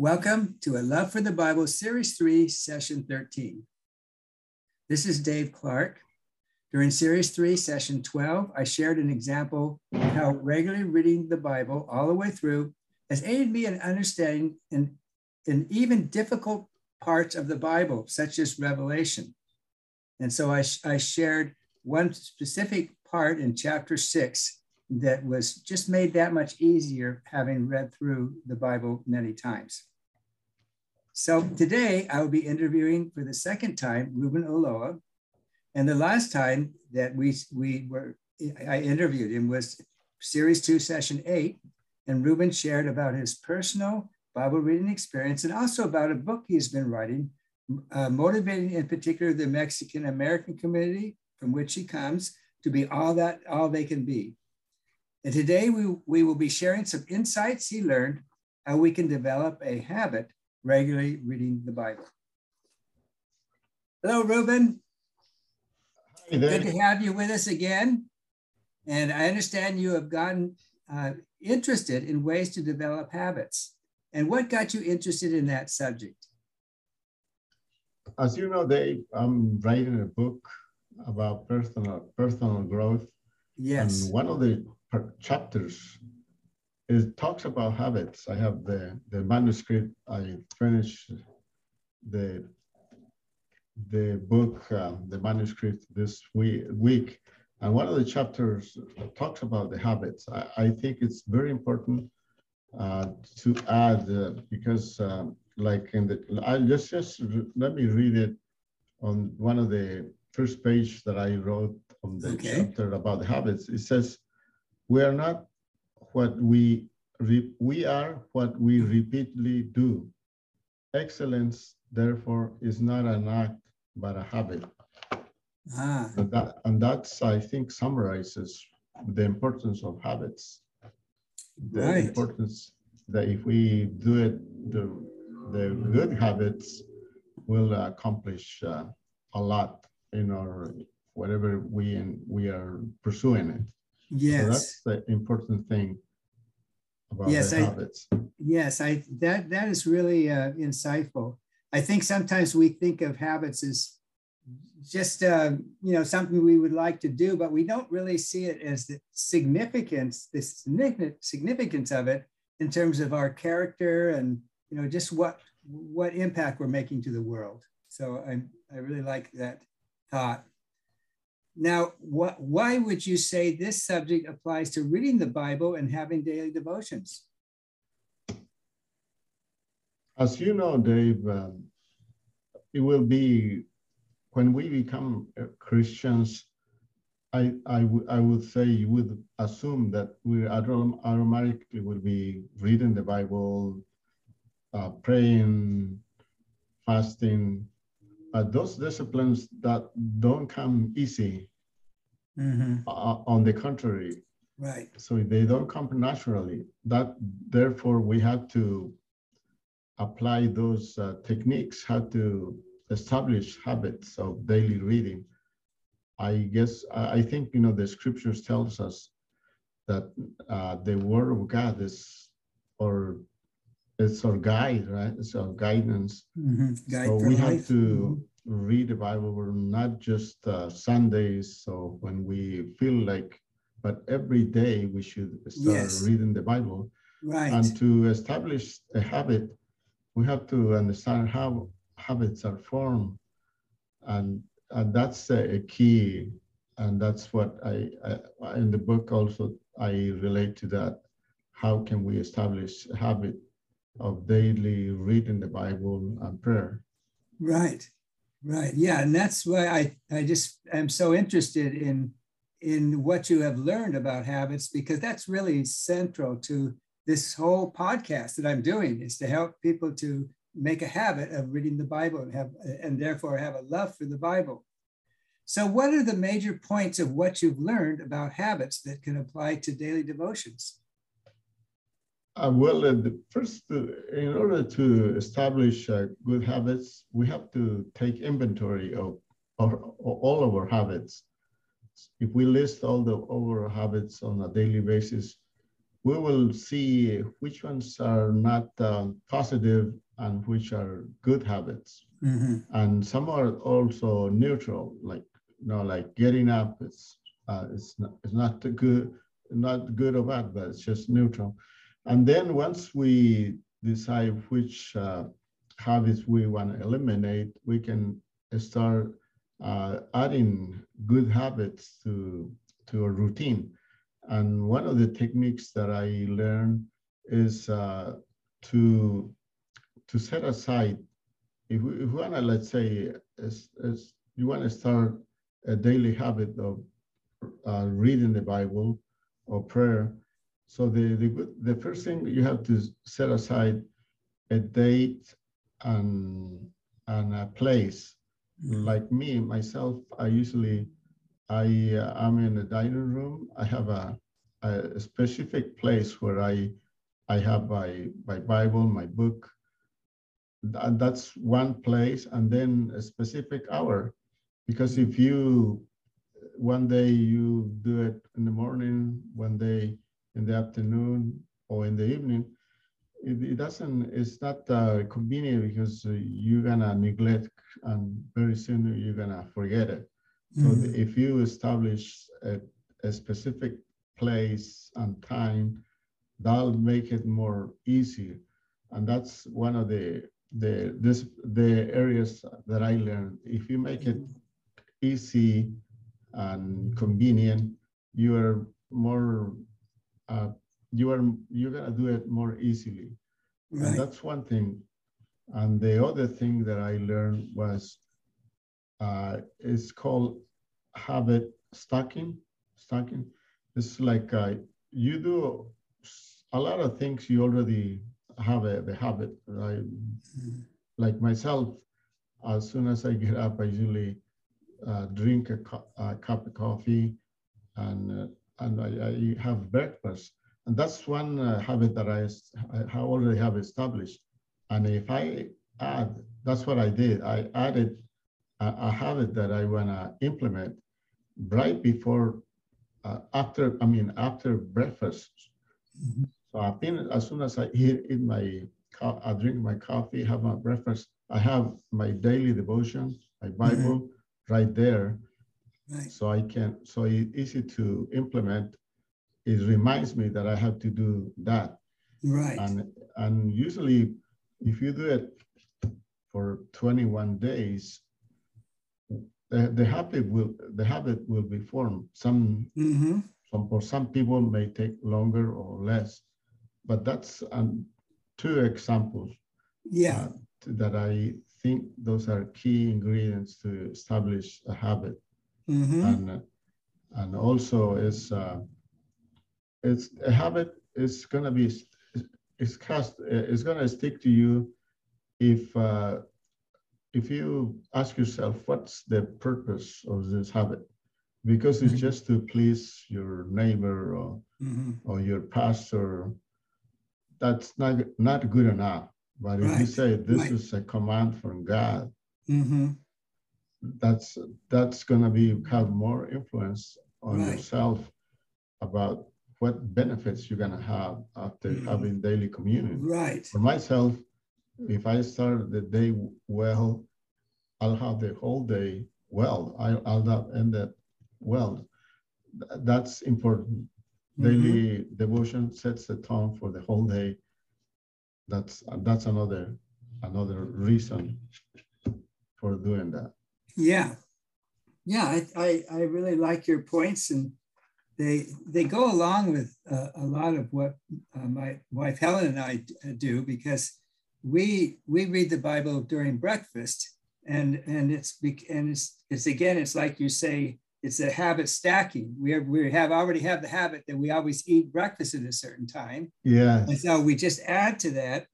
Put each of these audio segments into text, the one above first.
Welcome to A Love for the Bible, Series 3, Session 13. This is Dave Clark. During Series 3, Session 12, I shared an example of how regularly reading the Bible all the way through has aided me in understanding in, in even difficult parts of the Bible, such as Revelation. And so I, I shared one specific part in chapter 6 that was just made that much easier having read through the Bible many times. So today I will be interviewing for the second time Ruben Ulloa. And the last time that we, we were, I interviewed him was series two, session eight. And Ruben shared about his personal Bible reading experience and also about a book he's been writing, uh, motivating in particular the Mexican American community from which he comes to be all that, all they can be. And today we, we will be sharing some insights he learned how we can develop a habit regularly reading the Bible. Hello, Ruben. Hi Good to have you with us again. And I understand you have gotten uh, interested in ways to develop habits. And what got you interested in that subject? As you know, Dave, I'm writing a book about personal personal growth. Yes. And one of the chapters it talks about habits. I have the, the manuscript. I finished the the book, uh, the manuscript this week, week. And one of the chapters talks about the habits. I, I think it's very important uh, to add uh, because um, like in the, I just, just let me read it on one of the first page that I wrote on the okay. chapter about the habits. It says, we are not what we we are what we repeatedly do. Excellence, therefore, is not an act but a habit. Ah. And, that, and that's, I think, summarizes the importance of habits. The right. importance that if we do it, the, the good habits will accomplish uh, a lot in our whatever we and we are pursuing it. Yes. So that's the important thing about yes, I, habits. Yes, I that that is really uh, insightful. I think sometimes we think of habits as just uh, you know something we would like to do, but we don't really see it as the significance, the significance of it in terms of our character and you know just what what impact we're making to the world. So I I really like that thought. Now, why would you say this subject applies to reading the Bible and having daily devotions? As you know, Dave, um, it will be when we become uh, Christians. I, I, I would say you would assume that we automatically will be reading the Bible, uh, praying, fasting, uh, those disciplines that don't come easy. Mm-hmm. Uh, on the contrary, right? So they don't come naturally. That therefore we have to apply those uh, techniques, how to establish habits of daily reading. I guess I think you know the scriptures tells us that uh, the word of God is or it's our guide, right? It's our guidance. Mm-hmm. Guide so we life. have to mm-hmm. read the Bible. We're not just uh, Sundays. So when we feel like, but every day we should start yes. reading the Bible. Right. And to establish a habit, we have to understand how habits are formed, and and that's a, a key. And that's what I, I in the book also I relate to that. How can we establish a habit of daily reading the Bible and prayer. Right, right, yeah, and that's why I I just am so interested in in what you have learned about habits because that's really central to this whole podcast that I'm doing is to help people to make a habit of reading the Bible and have and therefore have a love for the Bible. So what are the major points of what you've learned about habits that can apply to daily devotions? Uh, well, uh, first, uh, in order to establish uh, good habits, we have to take inventory of, of, of, all of our habits. If we list all the our habits on a daily basis, we will see which ones are not uh, positive and which are good habits. Mhm. And some are also neutral, like, you know, like getting up, it's, uh, it's not, it's not good, not good or bad, but it's just neutral. And then once we decide which uh, habits we want to eliminate, we can start uh, adding good habits to, to a routine. And one of the techniques that I learned is uh, to, to set aside, if we, if we want to, let's say, is you want to start a daily habit of uh, reading the Bible or prayer. So the, the, good- the first thing you have to set aside a date and, and a place. Like me, myself, I usually, I uh, am in a dining room. I have a, a specific place where I, I have my, my Bible, my book. And that's one place and then a specific hour. Because if you, one day you do it in the morning, one day in the afternoon or in the evening, it, it doesn't, it's not uh, convenient because uh, you're gonna neglect and very soon you're gonna forget it. So Mhm. the- if you establish a, a specific place and time, that'll make it more easy. And that's one of the, the, this, the areas that I learned. If you make it easy and convenient, you are more, uh, you are, you're gonna do it more easily. And that's one thing. And the other thing that I learned was, uh, it's called habit stacking. Stacking. It's like uh, you do a lot of things you already have a, the habit. Right? Mhm. Like myself, as soon as I get up, I usually uh, drink a, cu- a cup of coffee, and uh, and I, I have breakfast. And that's one uh, habit that I, I already have established. And if I add, that's what I did. I added a, a habit that I want to implement right before, uh, after, I mean, after breakfast. Mhm. So I've been, as soon as I eat, eat my, I drink my coffee, have my breakfast, I have my daily devotion, my Bible right there. Right. So I can, so it's easy to implement. It reminds me that I have to do that. Right. And, and usually, if you do it for 21 days, the, the habit will, the habit will be formed. Some, Mhm. some, for some people may take longer or less, but that's um, two examples Yeah. uh, that I think those are key ingredients to establish a habit Mhm. and and also is uh, it's a habit is gonna be it's cast it's gonna stick to you if uh, if you ask yourself what's the purpose of this habit because it's Mhm. just to please your neighbor or Mhm. or your pastor that's not not good enough but if you say this right. is a command from god Mhm. That's that's going to be have more influence on Right. yourself about what benefits you're going to have after Mhm. having daily communion Right. for myself if i start the day well i'll have the whole day well I, i'll not end it well that's important Mhm. daily devotion sets the tone for the whole day that's that's another another reason for doing that Yeah. Yeah, I, I, I really like your points and they, they go along with uh, a lot of what uh, my wife Helen and I uh, do because we, we read the Bible during breakfast and, and it's, and it's, it's again, it's like you say, it's a habit stacking. We have, we have already have the habit that we always eat breakfast at a certain time. Yeah. And so we just add to that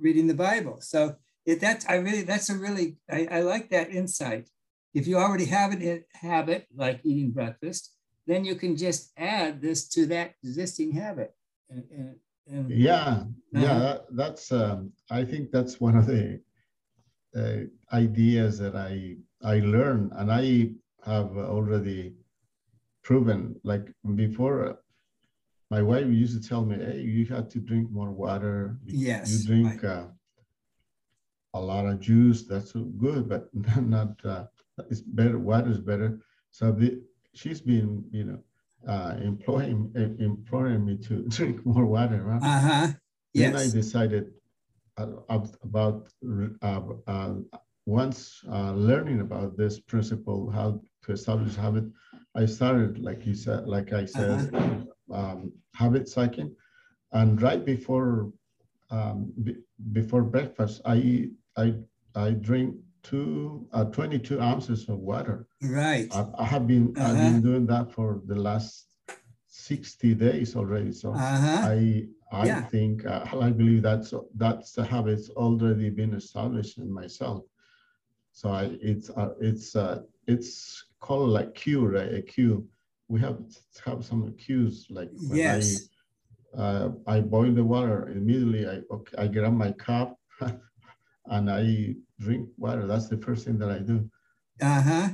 reading the Bible. So it, that's I really that's a really I, I like that insight. If you already have an habit like eating breakfast, then you can just add this to that existing habit. And, and, and Yeah, yeah, Uh-huh. that, that's. Um, I think that's one of the uh, ideas that I I learned, and I have already proven. Like before, my wife used to tell me, "Hey, you have to drink more water. Yes, you drink uh, a lot of juice. That's good, but not. Uh, it's better. Water is better." So the, she's been, you know, uh, employing employing me to drink more water. Right? Uh huh. Yes. Then I decided about uh, uh, once uh, learning about this principle, how to establish habit, I started, like you said, like I said, -huh. um, habit cycling, and right before um, before breakfast, I eat, I I drink two uh, 22 ounces of water. Right. I, I have been uh -huh. I've been doing that for the last 60 days already. So -huh. I I yeah. think uh, I believe that's that's the habits already been established in myself. So I, it's uh, it's uh, it's called like cue, right? A cue. We have have some cues like when yes. I uh, I boil the water immediately. I okay, I grab my cup and I drink water. That's the first thing that I do. Uh huh.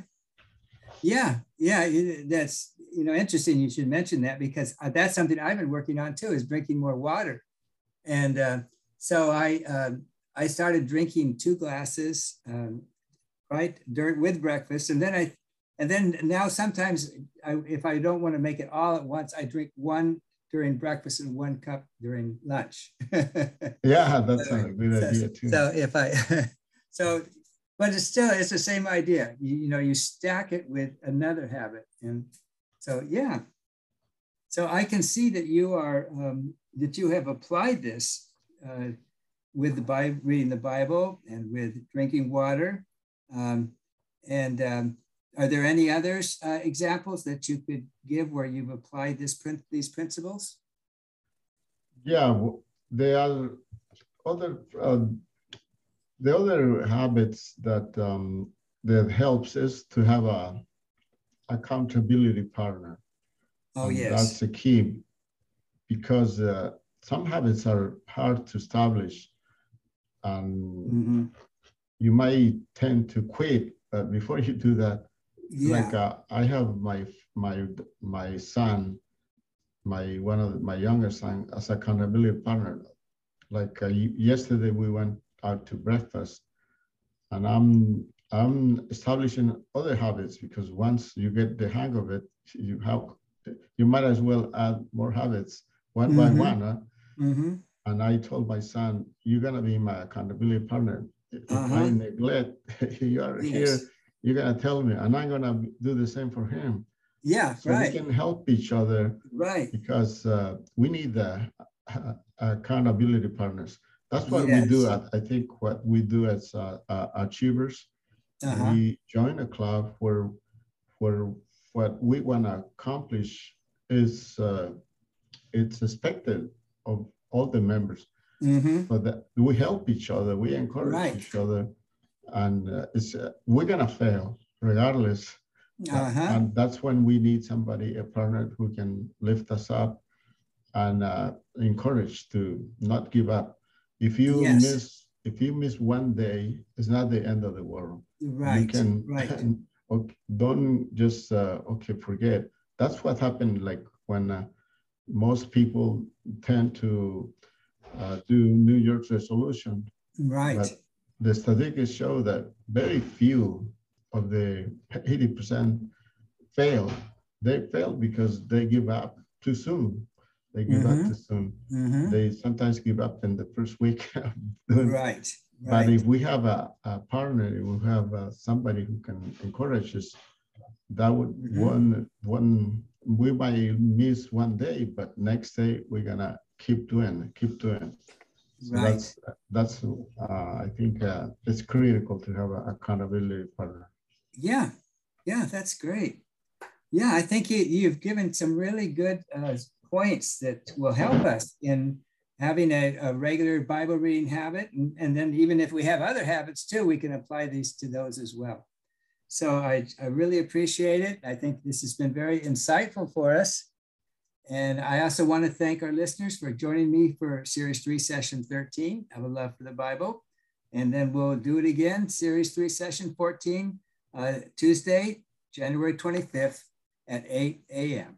Yeah, yeah. That's you know interesting. You should mention that because uh, that's something I've been working on too. Is drinking more water, and uh, so I uh, I started drinking two glasses um, right during with breakfast, and then I and then now sometimes I, if I don't want to make it all at once, I drink one during breakfast and one cup during lunch. yeah, that's so, a good so, idea too. So if I so but it's still it's the same idea. You, you know, you stack it with another habit, and so yeah. So I can see that you are um, that you have applied this uh, with the Bible, reading the Bible, and with drinking water. Um, and um, are there any other uh, examples that you could give where you've applied this these principles? Yeah, there are other uh, the other habits that um, that helps is to have a accountability partner. Oh yes, that's the key because uh, some habits are hard to establish, and mm-hmm. you might tend to quit. But before you do that, yeah. like uh, I have my my my son, my one of the, my younger son as accountability partner. Like uh, yesterday, we went out to breakfast. And I'm I'm establishing other habits because once you get the hang of it, you have you might as well add more habits one mm-hmm. by one. Huh? Mm-hmm. And I told my son, "You're gonna be my accountability partner. If uh-huh. I neglect, you are yes. here. You're gonna tell me, and I'm gonna do the same for him. Yeah, so right. we can help each other. Right. Because uh, we need the uh, accountability partners. That's what yes. we do. At, I think what we do as uh, uh, achievers, uh-huh. we join a club where where what we want to accomplish is uh, it's expected of all the members. Mm-hmm. But that we help each other, we encourage right. each other, and uh, it's uh, we're gonna fail regardless. Uh-huh. And that's when we need somebody, a partner who can lift us up and uh, encourage to not give up if you yes. miss if you miss one day, it's not the end of the world. Right. You can right. okay, don't just uh, okay forget. That's what happened. Like when uh, most people tend to uh, do New Year's resolution. Right. But the statistics show that very few of the 80% fail. They fail because they give up too soon. They give mm-hmm. up too soon. Mm-hmm. They sometimes give up in the first week. right. right. But if we have a, a partner, we have uh, somebody who can encourage us, that would mm-hmm. one one we might miss one day, but next day we're gonna keep doing, keep doing. So right. That's that's uh, I think uh, it's critical to have accountability partner. Yeah, yeah, that's great. Yeah, I think you, you've given some really good uh, points that will help us in having a, a regular Bible reading habit. And, and, then even if we have other habits too, we can apply these to those as well. So I, I really appreciate it. I think this has been very insightful for us. And I also want to thank our listeners for joining me for Series 3, Session 13 of A Love for the Bible. And then we'll do it again, Series 3, Session 14, uh, Tuesday, January 25th at 8 a.m.